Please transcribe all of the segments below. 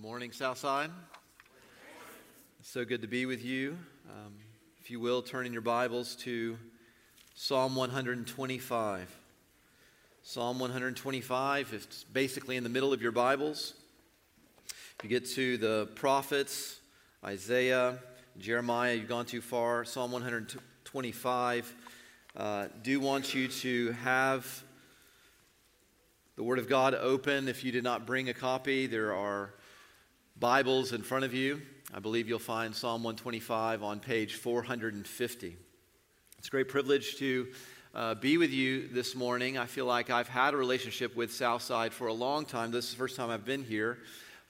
Good morning, Southside. so good to be with you. Um, if you will, turn in your Bibles to Psalm 125. Psalm 125 it's basically in the middle of your Bibles. If you get to the prophets, Isaiah, Jeremiah, you've gone too far. Psalm 125. Uh, do want you to have the Word of God open. If you did not bring a copy, there are Bibles in front of you. I believe you'll find Psalm 125 on page 450. It's a great privilege to uh, be with you this morning. I feel like I've had a relationship with Southside for a long time. This is the first time I've been here.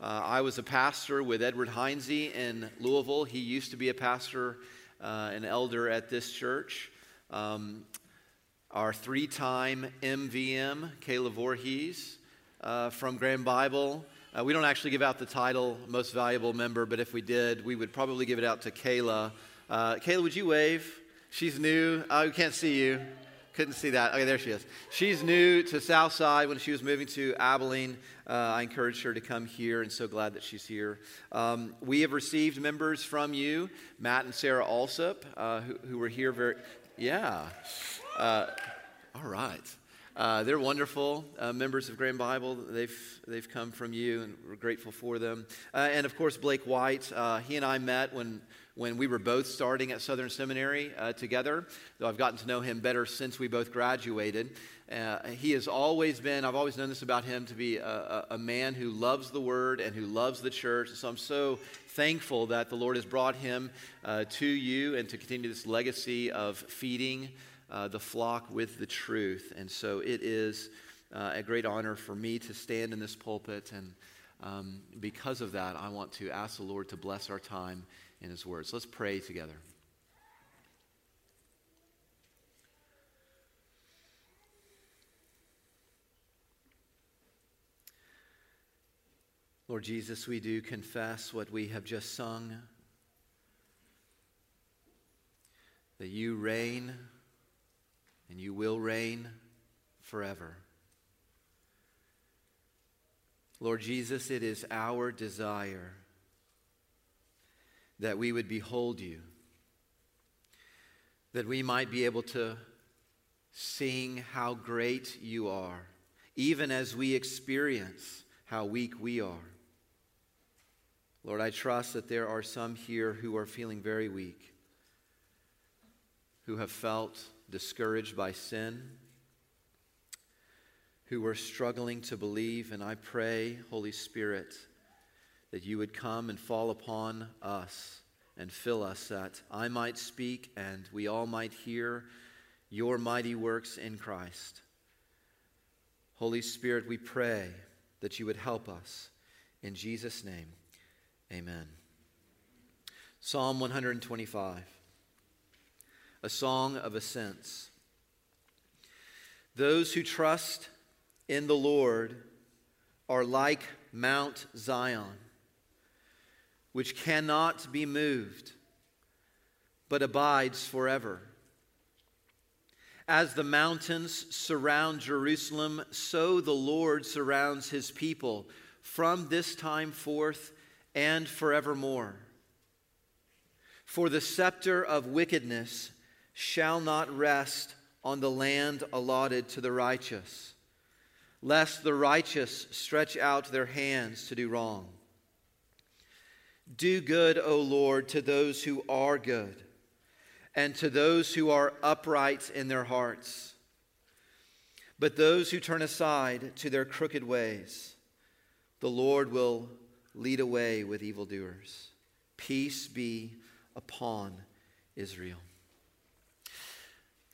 Uh, I was a pastor with Edward Heinze in Louisville. He used to be a pastor, uh, an elder at this church. Um, our three time MVM, Kayla Voorhees uh, from Graham Bible. Uh, we don't actually give out the title most valuable member, but if we did, we would probably give it out to Kayla. Uh, Kayla, would you wave? She's new. Oh, we can't see you. Couldn't see that. Okay, there she is. She's new to Southside. When she was moving to Abilene, uh, I encouraged her to come here, and so glad that she's here. Um, we have received members from you, Matt and Sarah Alsop, uh, who, who, were here very. Yeah. Uh, all right. Uh, they're wonderful uh, members of Graham Bible. They've, they've come from you, and we're grateful for them. Uh, and of course, Blake White. Uh, he and I met when, when we were both starting at Southern Seminary uh, together, though I've gotten to know him better since we both graduated. He has always been, I've always known this about him, to be a, a, man who loves the Word and who loves the church. So I'm so thankful that the Lord has brought him to you and to continue this legacy of feeding uh, the flock with the truth. And so it is uh, a great honor for me to stand in this pulpit. And um, because of that, I want to ask the Lord to bless our time in His words. Let's pray together. Lord Jesus, we do confess what we have just sung that you reign and you will reign forever. Lord Jesus, it is our desire that we would behold you, that we might be able to sing how great you are, even as we experience how weak we are. Lord, I trust that there are some here who are feeling very weak, who have felt discouraged by sin, who are struggling to believe. And I pray, Holy Spirit, that you would come and fall upon us and fill us, that I might speak and we all might hear your mighty works in Christ. Holy Spirit, we pray that you would help us. In Jesus' name, amen. Psalm 125 a song of ascents. Those who trust in the Lord are like Mount Zion, which cannot be moved, but abides forever. As the mountains surround Jerusalem, so the Lord surrounds his people from this time forth and forevermore. For the scepter of wickedness shall not rest on the land allotted to the righteous, lest the righteous stretch out their hands to do wrong. Do good, O Lord, to those who are good, and to those who are upright in their hearts. But those who turn aside to their crooked ways, the Lord will lead away with evildoers. Peace be upon Israel.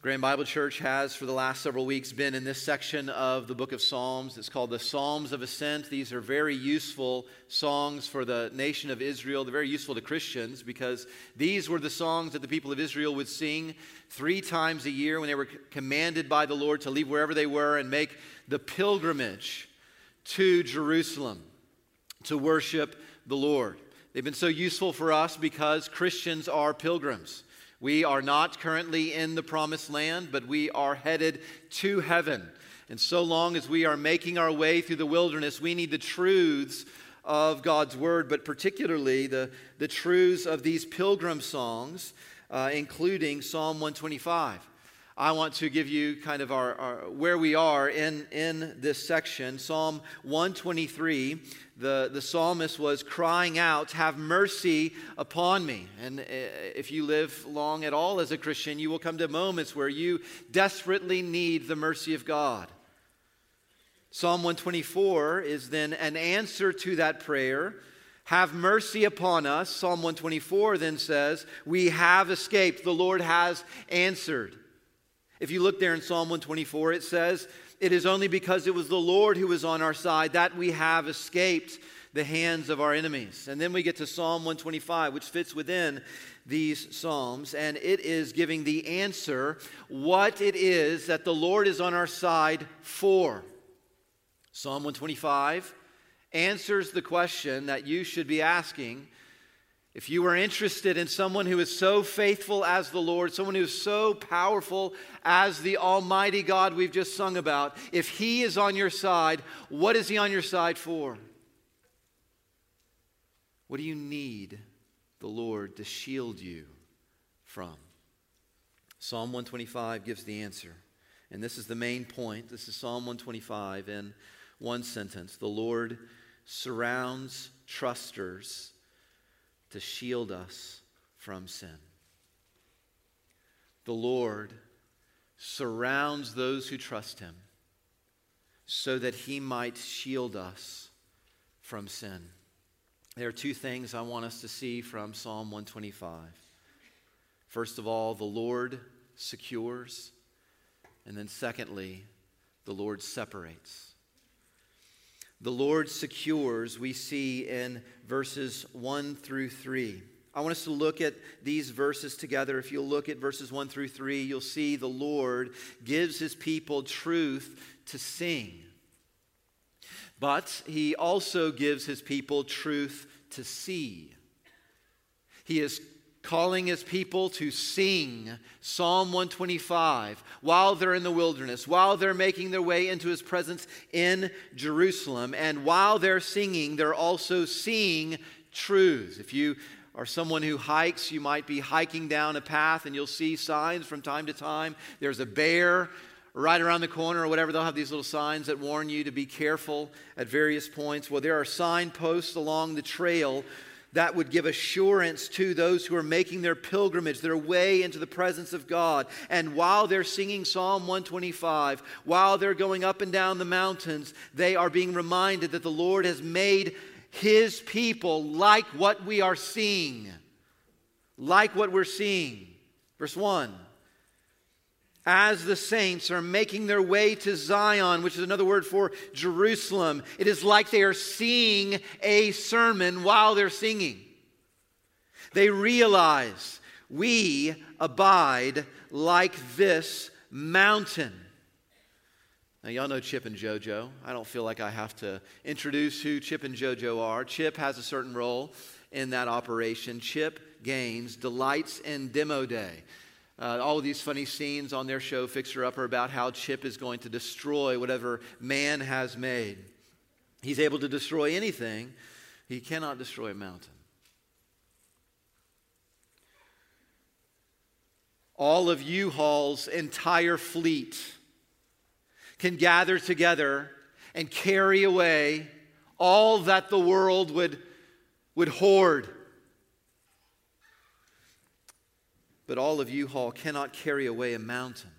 Graham Bible Church has, for the last several weeks, been in this section of the book of Psalms. It's called the Psalms of Ascent. These are very useful songs for the nation of Israel. They're very useful to Christians because these were the songs that the people of Israel would sing three times a year when they were commanded by the Lord to leave wherever they were and make the pilgrimage to Jerusalem to worship the Lord. They've been so useful for us because Christians are pilgrims. We are not currently in the promised land, but we are headed to heaven. And so long as we are making our way through the wilderness, we need the truths of God's Word, but particularly the, the truths of these pilgrim songs, uh, including Psalm 125. I want to give you kind of our, our, where we are in, in this section. Psalm 123, the, the psalmist was crying out, Have mercy upon me. And uh, if you live long at all as a Christian, you will come to moments where you desperately need the mercy of God. Psalm 124 is then an answer to that prayer. Have mercy upon us. Psalm 124 then says, We have escaped. The Lord has answered. If you look there in Psalm 124, it says, It is only because it was the Lord who was on our side that we have escaped the hands of our enemies. And then we get to Psalm 125, which fits within these Psalms, and it is giving the answer what it is that the Lord is on our side for. Psalm 125 answers the question that you should be asking if you are interested in someone who is so faithful as the Lord, someone who is so powerful as the Almighty God we've just sung about, if He is on your side, what is He on your side for? What do you need the Lord to shield you from? Psalm 125 gives the answer. And this is the main point. This is Psalm 125 in one sentence. The Lord surrounds trusters to shield us from sin. The Lord surrounds those who trust him so that he might shield us from sin. There are two things I want us to see from Psalm 125. First of all, the Lord secures, and then secondly, the Lord separates the Lord secures, we see in verses 1 through 3. I want us to look at these verses together. If you'll look at verses 1 through 3, you'll see the Lord gives his people truth to sing. But he also gives his people truth to see. He is calling his people to sing Psalm 125 while they're in the wilderness, while they're making their way into his presence in Jerusalem. And while they're singing, they're also seeing truths. If you are someone who hikes, you might be hiking down a path and you'll see signs from time to time. There's a bear right around the corner or whatever. They'll have these little signs that warn you to be careful at various points. Well, there are signposts along the trail that would give assurance to those who are making their pilgrimage, their way into the presence of God. And while they're singing Psalm 125, while they're going up and down the mountains, they are being reminded that the Lord has made his people like what we are seeing. Like what we're seeing. Verse 1 as the saints are making their way to Zion, which is another word for Jerusalem, it is like they are seeing a sermon while they're singing. They realize we abide like this mountain. Now, y'all know Chip and JoJo. I don't feel like I have to introduce who Chip and JoJo are. Chip has a certain role in that operation. Chip Gaines delights in demo day. Uh, all these funny scenes on their show, Fixer Upper, about how Chip is going to destroy whatever man has made. He's able to destroy anything, he cannot destroy a mountain. All of U-Haul's entire fleet can gather together and carry away all that the world would, would hoard but all of U-Haul cannot carry away a mountain.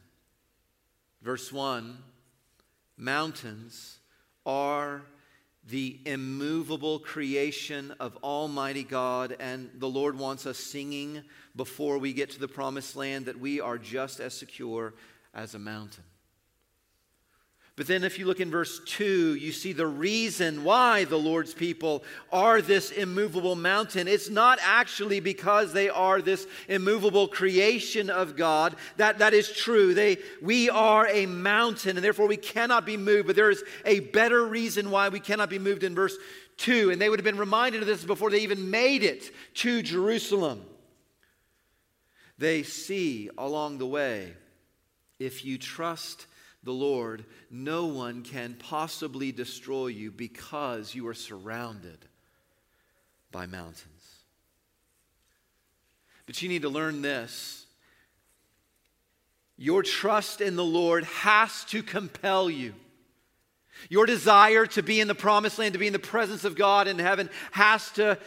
Verse 1 Mountains are the immovable creation of Almighty God, and the Lord wants us singing before we get to the promised land that we are just as secure as a mountain. But then, if you look in verse 2, you see the reason why the Lord's people are this immovable mountain. It's not actually because they are this immovable creation of God. That, that is true. They, we are a mountain, and therefore we cannot be moved. But there is a better reason why we cannot be moved in verse 2. And they would have been reminded of this before they even made it to Jerusalem. They see along the way if you trust the Lord, no one can possibly destroy you because you are surrounded by mountains. But you need to learn this. Your trust in the Lord has to compel you. Your desire to be in the promised land, to be in the presence of God in heaven, has to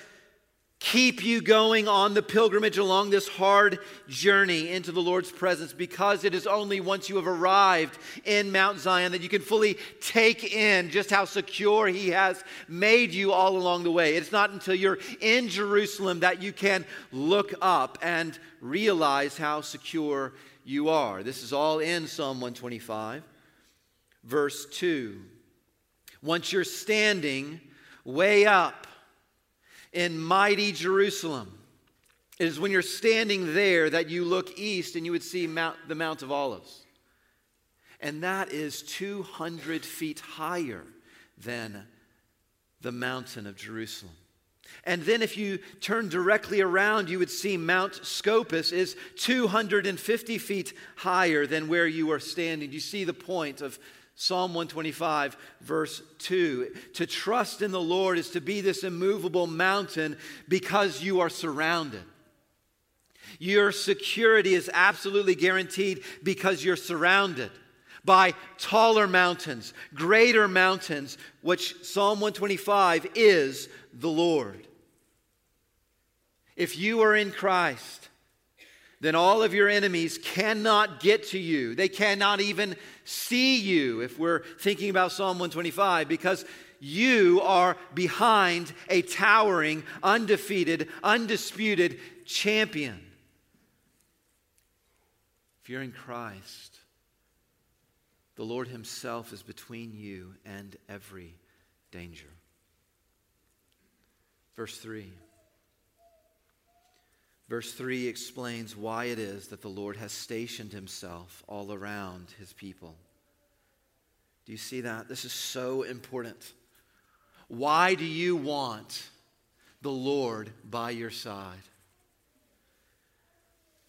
keep you going on the pilgrimage along this hard journey into the Lord's presence because it is only once you have arrived in Mount Zion that you can fully take in just how secure He has made you all along the way. It's not until you're in Jerusalem that you can look up and realize how secure you are. This is all in Psalm 125, verse 2. Once you're standing way up in mighty Jerusalem, it is when you're standing there that you look east and you would see Mount, the Mount of Olives. And that is 200 feet higher than the mountain of Jerusalem. And then, if you turn directly around, you would see Mount Scopus is 250 feet higher than where you are standing. You see the point of Psalm 125, verse 2. To trust in the Lord is to be this immovable mountain because you are surrounded. Your security is absolutely guaranteed because you're surrounded by taller mountains, greater mountains, which Psalm 125 is the Lord. If you are in Christ, then all of your enemies cannot get to you. They cannot even see you, if we're thinking about Psalm 125, because you are behind a towering, undefeated, undisputed champion. If you're in Christ, the Lord Himself is between you and every danger. Verse 3. Verse 3 explains why it is that the Lord has stationed himself all around his people. Do you see that? This is so important. Why do you want the Lord by your side?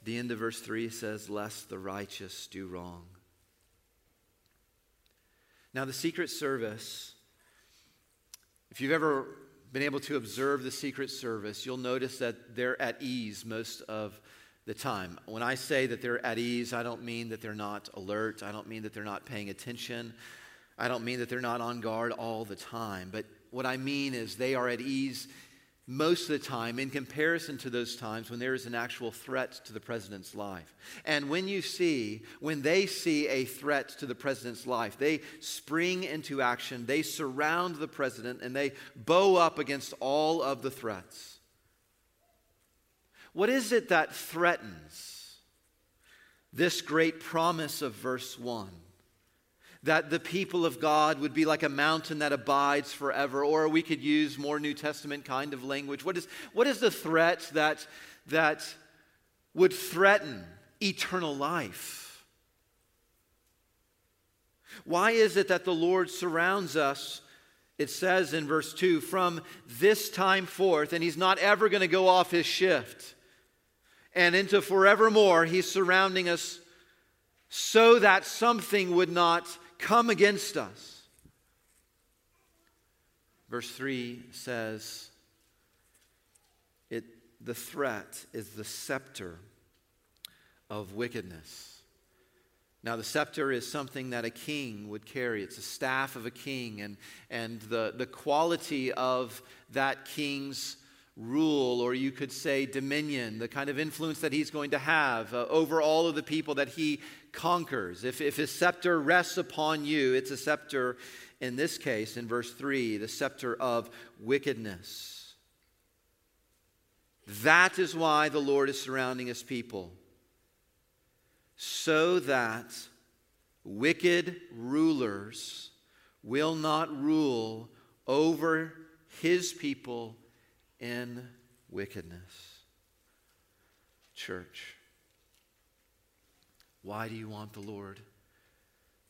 The end of verse 3 says, Lest the righteous do wrong. Now, the Secret Service, if you've ever been able to observe the Secret Service, you'll notice that they're at ease most of the time. When I say that they're at ease, I don't mean that they're not alert. I don't mean that they're not paying attention. I don't mean that they're not on guard all the time. But what I mean is they are at ease most of the time in comparison to those times when there is an actual threat to the president's life. And when you see, when they see a threat to the president's life, they spring into action, they surround the president, and they bow up against all of the threats. What is it that threatens this great promise of verse 1? That the people of God would be like a mountain that abides forever, or we could use more New Testament kind of language. What is, what is the threat that, that would threaten eternal life? Why is it that the Lord surrounds us? It says in verse 2 from this time forth, and He's not ever going to go off His shift. And into forevermore, He's surrounding us so that something would not come against us. Verse 3 says, it, the threat is the scepter of wickedness. Now, the scepter is something that a king would carry. It's a staff of a king, and, and the, the quality of that king's rule, or you could say dominion, the kind of influence that he's going to have uh, over all of the people that he conquers. If, if his scepter rests upon you, it's a scepter, in this case, in verse 3, the scepter of wickedness. That is why the Lord is surrounding his people, so that wicked rulers will not rule over his people in wickedness. Church, why do you want the Lord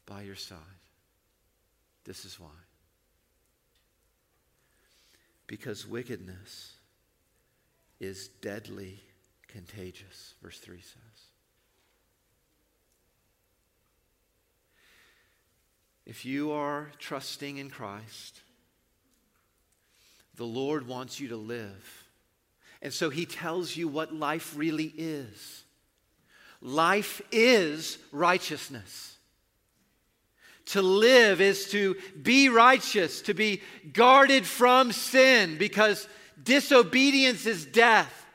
by your side? This is why. Because wickedness is deadly contagious, verse 3 says. If you are trusting in Christ, the Lord wants you to live. And so he tells you what life really is. Life is righteousness. To live is to be righteous, to be guarded from sin, because disobedience is death.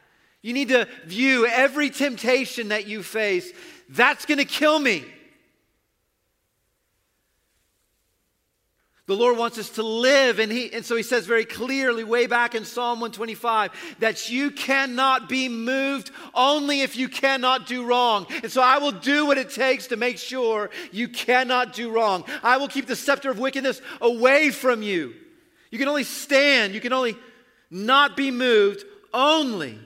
You need to view every temptation that you face. That's going to kill me. The Lord wants us to live, and, he, and so He says very clearly, way back in Psalm 125, that you cannot be moved only if you cannot do wrong. And so I will do what it takes to make sure you cannot do wrong. I will keep the scepter of wickedness away from you. You can only stand, you can only not be moved only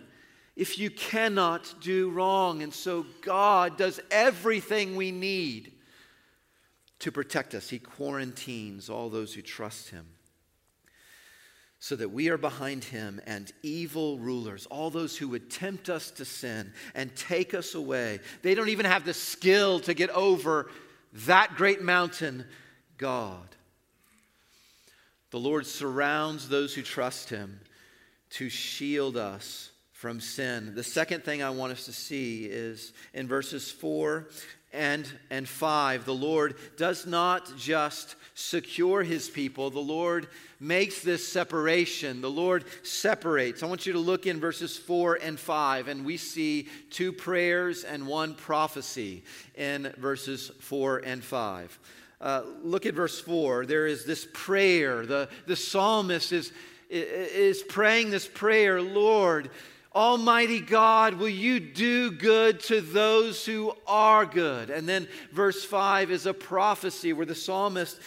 if you cannot do wrong. And so God does everything we need to protect us. He quarantines all those who trust him so that we are behind him and evil rulers, all those who would tempt us to sin and take us away. They don't even have the skill to get over that great mountain, God. The Lord surrounds those who trust him to shield us from sin. The second thing I want us to see is in verses 4 and, and 5, the Lord does not just secure his people, the Lord makes this separation. The Lord separates. I want you to look in verses 4 and 5, and we see two prayers and one prophecy in verses 4 and 5. Uh, look at verse 4. There is this prayer. The, the psalmist is, is praying this prayer Lord, Almighty God, will you do good to those who are good? And then verse 5 is a prophecy where the psalmist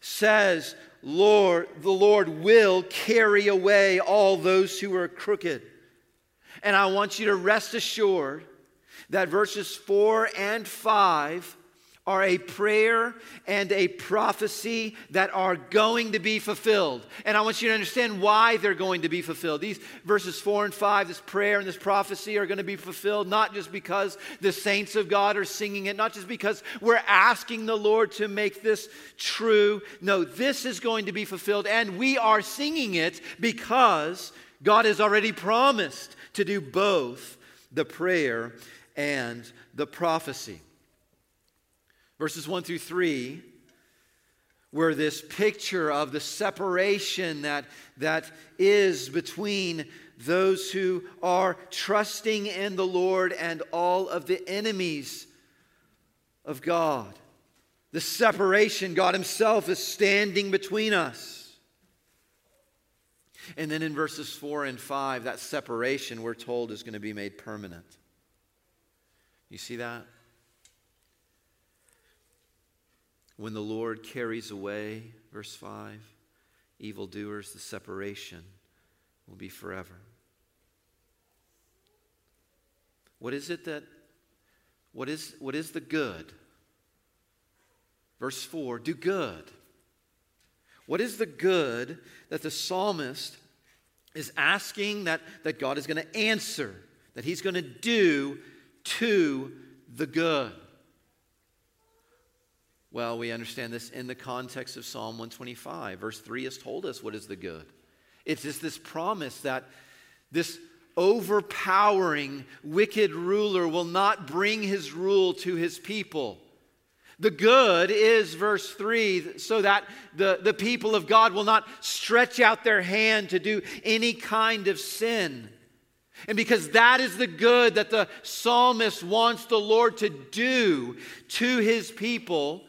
says, Lord, the Lord will carry away all those who are crooked. And I want you to rest assured that verses 4 and 5 are a prayer and a prophecy that are going to be fulfilled. And I want you to understand why they're going to be fulfilled. These verses 4 and 5, this prayer and this prophecy are going to be fulfilled not just because the saints of God are singing it, not just because we're asking the Lord to make this true. No, this is going to be fulfilled, and we are singing it because God has already promised to do both the prayer and the prophecy verses 1 through 3, where this picture of the separation that, that is between those who are trusting in the Lord and all of the enemies of God. The separation, God Himself is standing between us. And then in verses 4 and 5, that separation, we're told, is going to be made permanent. You see that? When the Lord carries away, verse 5, evildoers, the separation will be forever. What is it that, what is, what is the good? Verse 4 do good. What is the good that the psalmist is asking that, that God is going to answer, that he's going to do to the good? Well, we understand this in the context of Psalm 125. Verse 3 has told us what is the good. It's just this promise that this overpowering, wicked ruler will not bring his rule to his people. The good is, verse 3, so that the, the people of God will not stretch out their hand to do any kind of sin. And because that is the good that the psalmist wants the Lord to do to his people,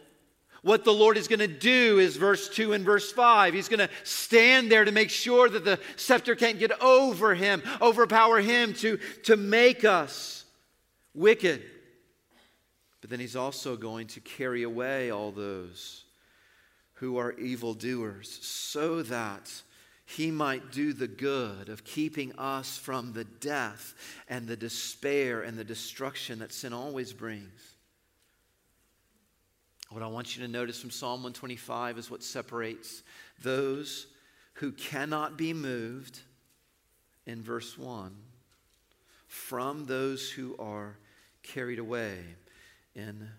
what the Lord is going to do is verse 2 and verse 5. He's going to stand there to make sure that the scepter can't get over him, overpower him, to, to make us wicked. But then he's also going to carry away all those who are evildoers so that he might do the good of keeping us from the death and the despair and the destruction that sin always brings. What I want you to notice from Psalm 125 is what separates those who cannot be moved in verse 1 from those who are carried away in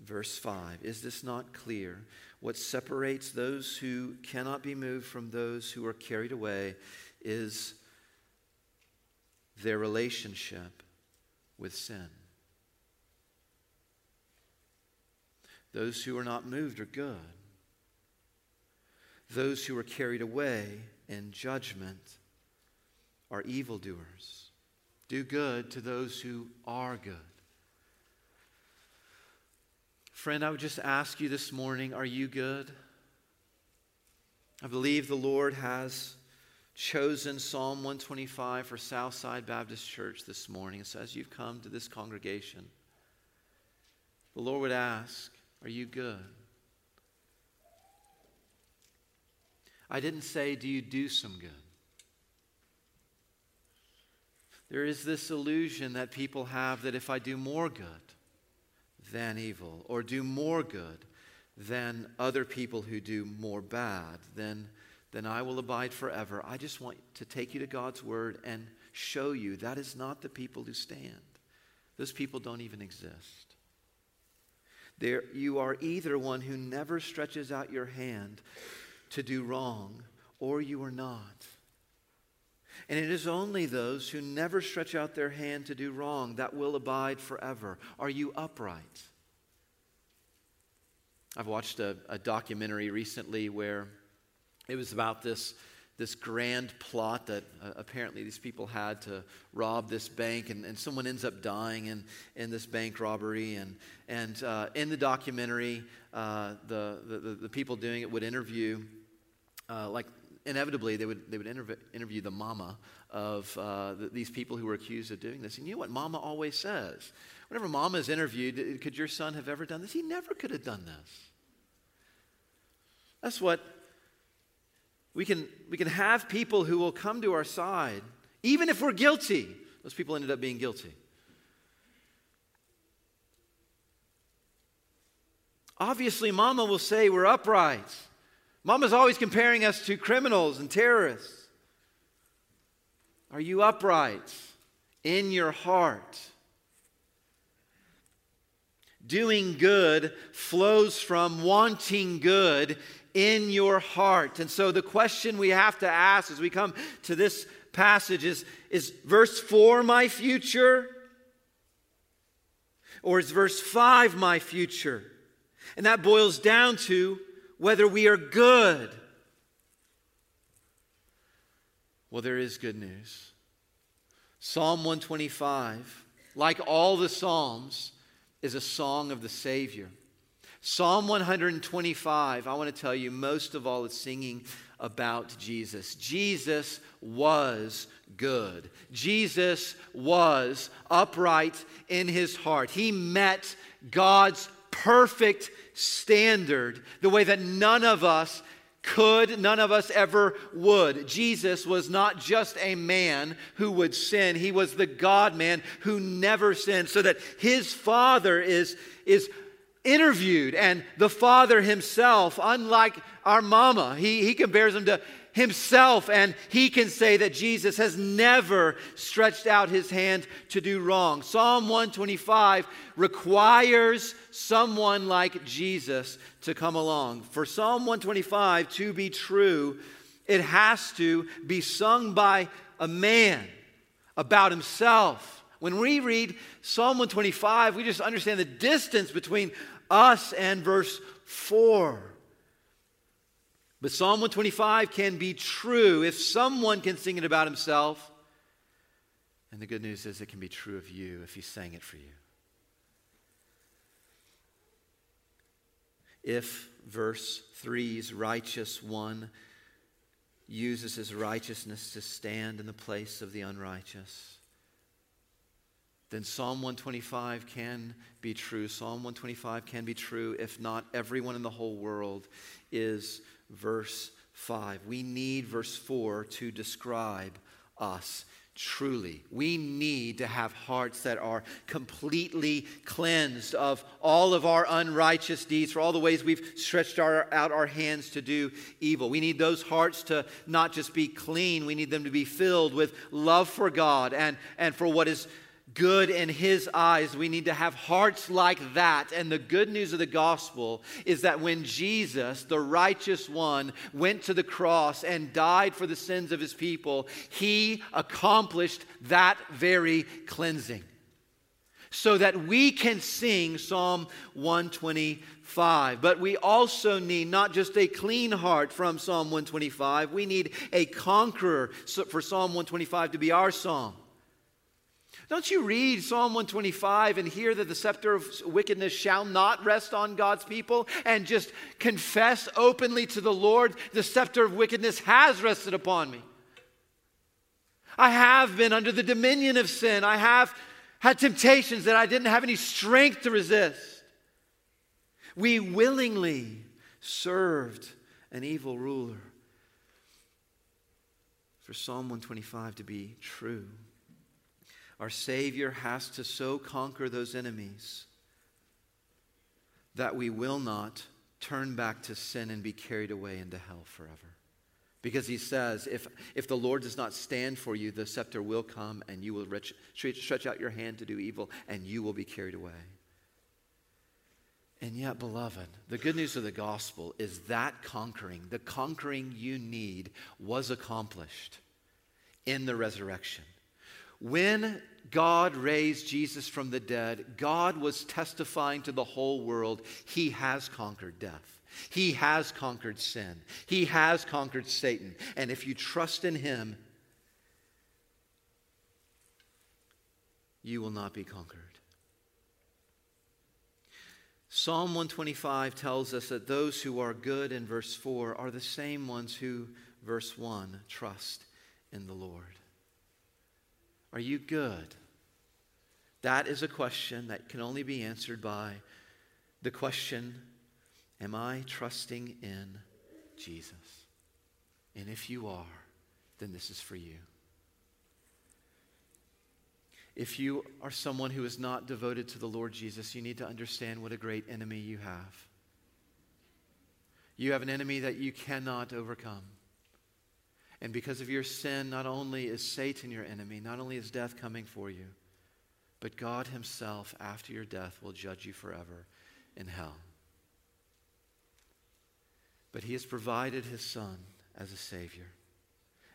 verse 5. Is this not clear? What separates those who cannot be moved from those who are carried away is their relationship with sin. Those who are not moved are good. Those who are carried away in judgment are evildoers. Do good to those who are good. Friend, I would just ask you this morning are you good? I believe the Lord has chosen Psalm 125 for Southside Baptist Church this morning. So as you've come to this congregation, the Lord would ask, Are you good? I didn't say, Do you do some good? There is this illusion that people have that if I do more good, than evil, or do more good than other people who do more bad, then, then I will abide forever. I just want to take you to God's word and show you that is not the people who stand. Those people don't even exist. There, you are either one who never stretches out your hand to do wrong, or you are not. And it is only those who never stretch out their hand to do wrong that will abide forever. Are you upright? I've watched a, a documentary recently where it was about this this grand plot that uh, apparently these people had to rob this bank, and, and someone ends up dying in, in this bank robbery. And, and uh, in the documentary, uh, the, the, the, people doing it would interview, uh, like inevitably, they would, they would interview, interview the mama of uh, the, these people who were accused of doing this. And you know what mama always says? Whenever mama is interviewed, could your son have ever done this? He never could have done this. That's what we can, we can have people who will come to our side, even if we're guilty. Those people ended up being guilty. Obviously, mama will say we're upright. Mama's always comparing us to criminals and terrorists. Are you upright in your heart? Doing good flows from wanting good in your heart. And so the question we have to ask as we come to this passage is is verse 4 my future? Or is verse 5 my future? And that boils down to whether we are good. Well, there is good news. Psalm 125, like all the Psalms, is a song of the Savior. Psalm 125, I want to tell you, most of all, is singing about Jesus. Jesus was good. Jesus was upright in his heart. He met God's perfect standard the way that none of us could, none of us ever would. Jesus was not just a man who would sin, he was the God man who never sinned, so that his Father is, is interviewed, and the Father himself, unlike our mama, he, he compares him to himself, and he can say that Jesus has never stretched out his hand to do wrong. Psalm 125 requires someone like Jesus to come along. For Psalm 125 to be true, it has to be sung by a man about himself. When we read Psalm 125, we just understand the distance between us and verse 4. But Psalm 125 can be true if someone can sing it about himself. And the good news is it can be true of you if he sang it for you. If verse 3's righteous one uses his righteousness to stand in the place of the unrighteous, then Psalm 125 can be true. Psalm 125 can be true if not everyone in the whole world is verse 5. We need verse 4 to describe us truly. We need to have hearts that are completely cleansed of all of our unrighteous deeds, for all the ways we've stretched our, out our hands to do evil. We need those hearts to not just be clean, we need them to be filled with love for God and, and for what is good in his eyes. We need to have hearts like that. And the good news of the gospel is that when Jesus, the righteous one, went to the cross and died for the sins of his people, he accomplished that very cleansing. So that we can sing Psalm 125. But we also need not just a clean heart from Psalm 125, we need a conqueror for Psalm 125 to be our psalm. Don't you read Psalm 125 and hear that the scepter of wickedness shall not rest on God's people and just confess openly to the Lord, the scepter of wickedness has rested upon me? I have been under the dominion of sin. I have had temptations that I didn't have any strength to resist. We willingly served an evil ruler. For Psalm 125 to be true. Our Savior has to so conquer those enemies that we will not turn back to sin and be carried away into hell forever. Because he says, if, if the Lord does not stand for you, the scepter will come and you will stretch out your hand to do evil and you will be carried away. And yet, beloved, the good news of the gospel is that conquering, the conquering you need, was accomplished in the resurrection. When God raised Jesus from the dead, God was testifying to the whole world He has conquered death. He has conquered sin. He has conquered Satan. And if you trust in Him, you will not be conquered. Psalm 125 tells us that those who are good in verse 4 are the same ones who, verse 1, trust in the Lord. Are you good? That is a question that can only be answered by the question Am I trusting in Jesus? And if you are, then this is for you. If you are someone who is not devoted to the Lord Jesus, you need to understand what a great enemy you have. You have an enemy that you cannot overcome. And because of your sin, not only is Satan your enemy, not only is death coming for you, but God Himself, after your death, will judge you forever in hell. But He has provided His Son as a Savior.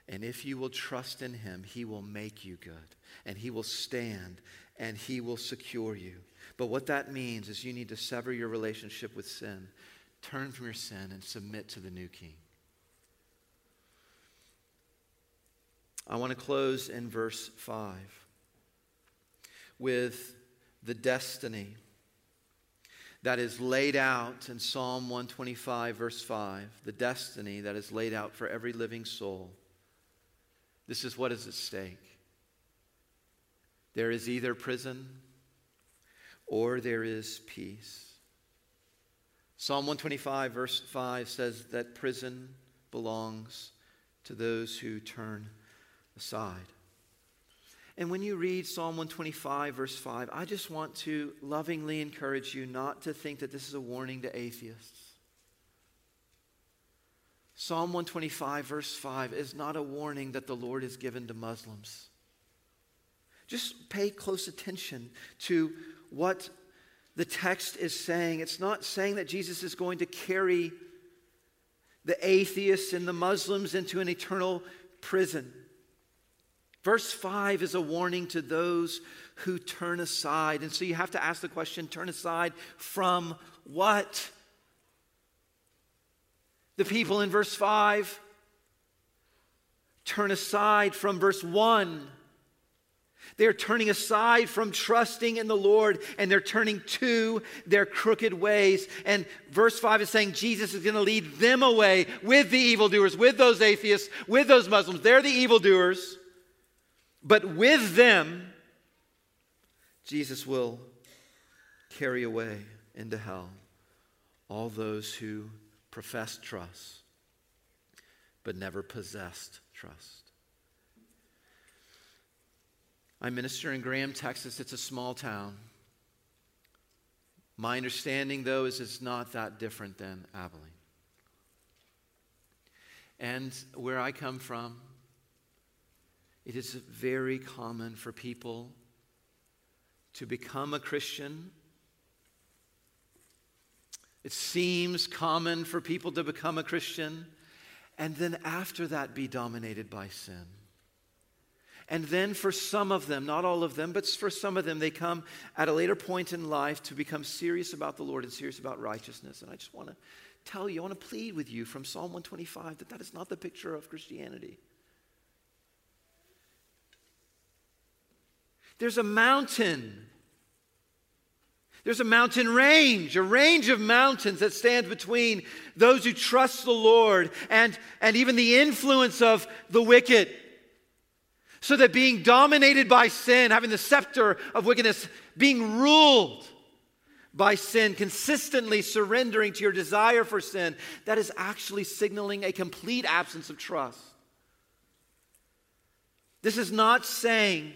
And if you will trust in Him, He will make you good, and He will stand, and He will secure you. But what that means is you need to sever your relationship with sin, turn from your sin, and submit to the new King. I want to close in verse 5 with the destiny that is laid out in Psalm 125, verse 5, the destiny that is laid out for every living soul. This is what is at stake. There is either prison or there is peace. Psalm 125, verse 5 says that prison belongs to those who turn aside. And when you read Psalm 125, verse 5, I just want to lovingly encourage you not to think that this is a warning to atheists. Psalm 125, verse 5, is not a warning that the Lord has given to Muslims. Just pay close attention to what the text is saying. It's not saying that Jesus is going to carry the atheists and the Muslims into an eternal prison. Verse 5 is a warning to those who turn aside. And so you have to ask the question turn aside from what? The people in verse 5 turn aside from verse 1. They're turning aside from trusting in the Lord and they're turning to their crooked ways. And verse 5 is saying Jesus is going to lead them away with the evildoers, with those atheists, with those Muslims. They're the evildoers. But with them, Jesus will carry away into hell all those who professed trust but never possessed trust. I minister in Graham, Texas. It's a small town. My understanding, though, is it's not that different than Abilene. And where I come from, it is very common for people to become a Christian. It seems common for people to become a Christian and then after that be dominated by sin. And then for some of them, not all of them, but for some of them, they come at a later point in life to become serious about the Lord and serious about righteousness. And I just want to tell you, I want to plead with you from Psalm 125 that that is not the picture of Christianity. There's a mountain. There's a mountain range, a range of mountains that stand between those who trust the Lord and, and even the influence of the wicked. So that being dominated by sin, having the scepter of wickedness, being ruled by sin, consistently surrendering to your desire for sin, that is actually signaling a complete absence of trust. This is not saying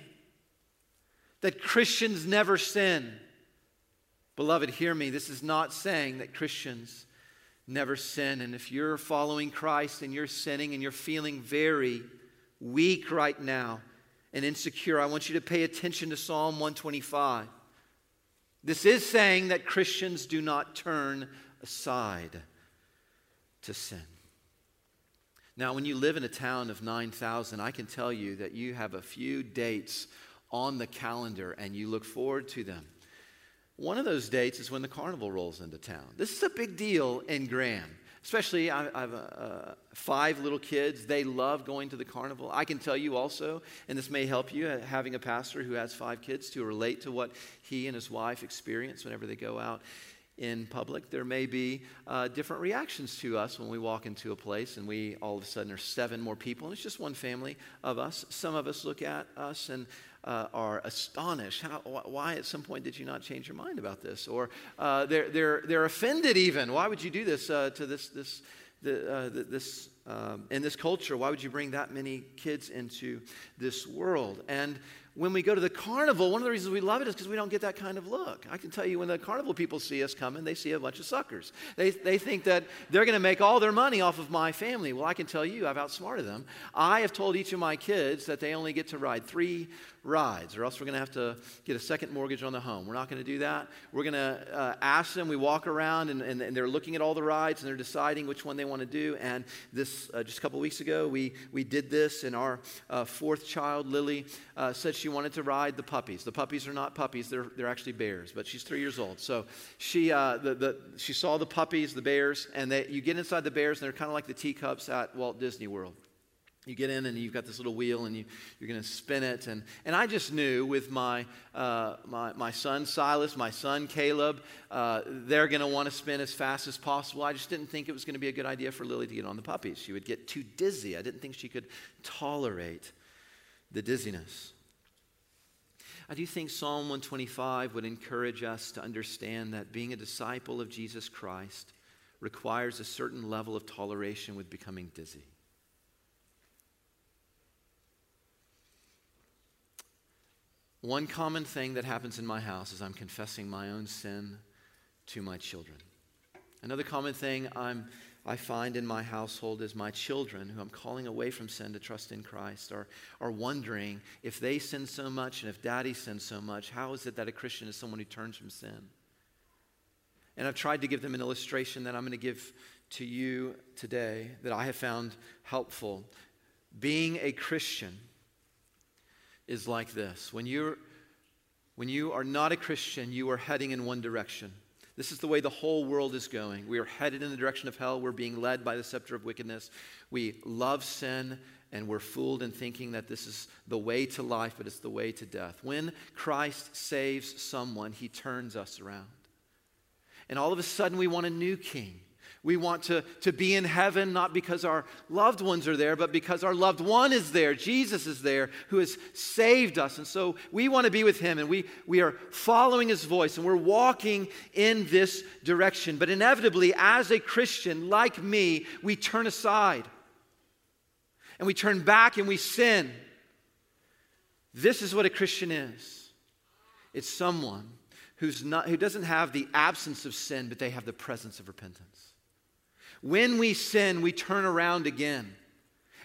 that Christians never sin. Beloved, hear me. This is not saying that Christians never sin. And if you're following Christ and you're sinning and you're feeling very weak right now and insecure, I want you to pay attention to Psalm 125. This is saying that Christians do not turn aside to sin. Now, when you live in a town of 9,000, I can tell you that you have a few dates on the calendar and you look forward to them. One of those dates is when the carnival rolls into town. This is a big deal in Graham. Especially, I, I have uh, five little kids. They love going to the carnival. I can tell you also, and this may help you, uh, having a pastor who has five kids to relate to what he and his wife experience whenever they go out in public. There may be uh, different reactions to us when we walk into a place and we all of a sudden are seven more people, and it's just one family of us. Some of us look at us and uh, are astonished. How, why at some point did you not change your mind about this? Or uh, they're, they're, they're offended even. Why would you do this uh, to this, this, the, uh, this um, in this culture? Why would you bring that many kids into this world? And when we go to the carnival, one of the reasons we love it is because we don't get that kind of look. I can tell you when the carnival people see us coming, they see a bunch of suckers. They, they think that they're going to make all their money off of my family. Well, I can tell you, I've outsmarted them. I have told each of my kids that they only get to ride three rides, or else we're going to have to get a second mortgage on the home. We're not going to do that. We're going to uh, ask them. We walk around, and, and, and, they're looking at all the rides, and they're deciding which one they want to do. And this, uh, just a couple weeks ago, we, we did this, and our uh, fourth child, Lily, uh, said she wanted to ride the puppies. The puppies are not puppies, they're, they're actually bears, but she's three years old. So she, uh, the, the, she saw the puppies, the bears, and they, you get inside the bears, and they're kind of like the teacups at Walt Disney World. You get in and you've got this little wheel and you, you're going to spin it and, and i just knew with my, uh, my, my son silas my son caleb uh, they're going to want to spin as fast as possible. I just didn't think it was going to be a good idea for lily to get on the puppies. She would get too dizzy. I didn't think she could tolerate the dizziness I do think Psalm 125 would encourage us to understand that being a disciple of Jesus Christ requires a certain level of toleration with becoming dizzy. One common thing that happens in my house is I'm confessing my own sin to my children. Another common thing I'm, I find in my household is my children, who I'm calling away from sin to trust in Christ, are, are wondering if they sin so much and if daddy sins so much, how is it that a Christian is someone who turns from sin? And I've tried to give them an illustration that I'm going to give to you today that I have found helpful. Being a Christian is like this when, you're, when you are not a Christian, you are heading in one direction. This is the way the whole world is going. We are headed in the direction of hell. We're being led by the scepter of wickedness. We love sin and we're fooled in thinking that this is the way to life, but it's the way to death. When Christ saves someone, he turns us around. And all of a sudden, we want a new king. We want to, to be in heaven not because our loved ones are there, but because our loved one is there. Jesus is there who has saved us. And so we want to be with him and we, we are following his voice and we're walking in this direction. But inevitably, as a Christian like me, we turn aside and we turn back and we sin. This is what a Christian is it's someone who's not, who doesn't have the absence of sin, but they have the presence of repentance. When we sin, we turn around again.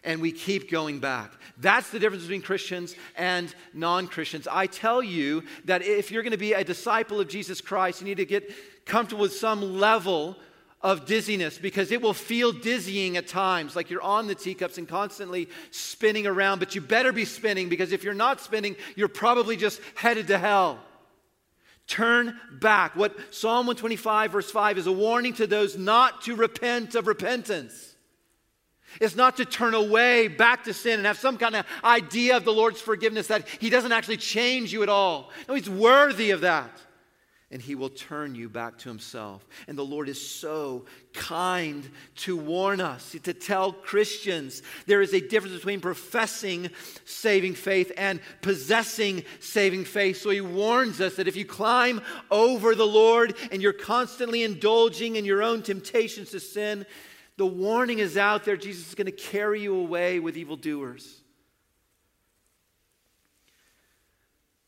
and we keep going back. That's the difference between Christians and non Christians. I tell you that if you're going to be a disciple of Jesus Christ, you need to get comfortable with some level of dizziness because it will feel dizzying at times, like you're on the teacups and constantly spinning around. But you better be spinning because if you're not spinning, you're probably just headed to hell. Turn back. What Psalm 125, verse 5, is a warning to those not to repent of repentance. It's not to turn away back to sin and have some kind of idea of the Lord's forgiveness that He doesn't actually change you at all. No, He's worthy of that. And He will turn you back to Himself. And the Lord is so kind to warn us, to tell Christians there is a difference between professing saving faith and possessing saving faith. So He warns us that if you climb over the Lord and you're constantly indulging in your own temptations to sin, the warning is out there. Jesus is going to carry you away with evildoers.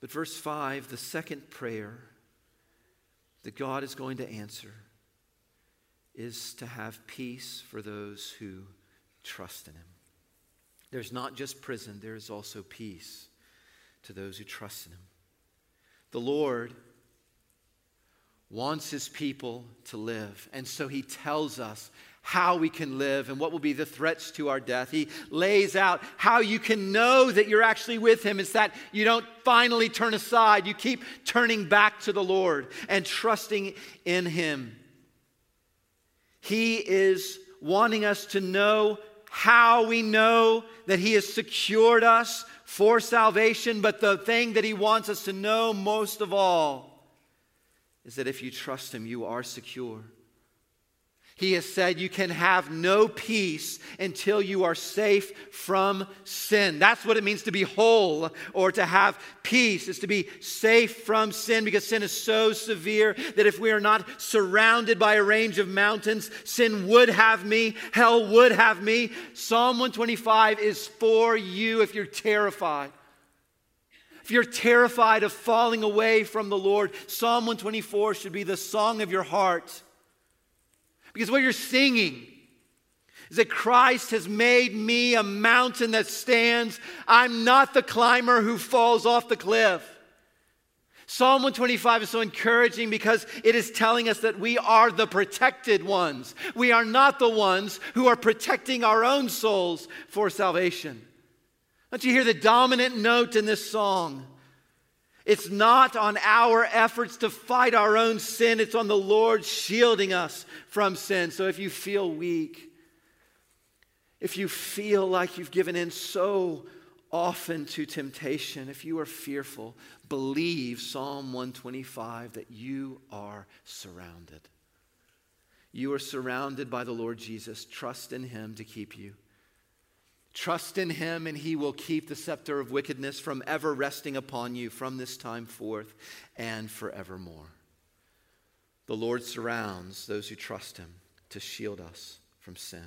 But verse 5, the second prayer that God is going to answer is to have peace for those who trust in Him. There's not just prison, there is also peace to those who trust in Him. The Lord wants His people to live, and so He tells us how we can live and what will be the threats to our death. He lays out how you can know that you're actually with Him. It's that you don't finally turn aside, you keep turning back to the Lord and trusting in Him. He is wanting us to know how we know that He has secured us for salvation, but the thing that He wants us to know most of all is that if you trust Him, you are secure. He has said you can have no peace until you are safe from sin. That's what it means to be whole or to have peace, is to be safe from sin because sin is so severe that if we are not surrounded by a range of mountains, sin would have me, hell would have me. Psalm 125 is for you if you're terrified. If you're terrified of falling away from the Lord, Psalm 124 should be the song of your heart. Because what you're singing is that Christ has made me a mountain that stands. I'm not the climber who falls off the cliff. Psalm 125 is so encouraging because it is telling us that we are the protected ones. We are not the ones who are protecting our own souls for salvation. Don't you hear the dominant note in this song? It's not on our efforts to fight our own sin, it's on the Lord shielding us from sin. So if you feel weak, if you feel like you've given in so often to temptation, if you are fearful, believe Psalm 125 that you are surrounded. You are surrounded by the Lord Jesus. Trust in Him to keep you. Trust in him, and he will keep the scepter of wickedness from ever resting upon you from this time forth and forevermore. The Lord surrounds those who trust him to shield us from sin.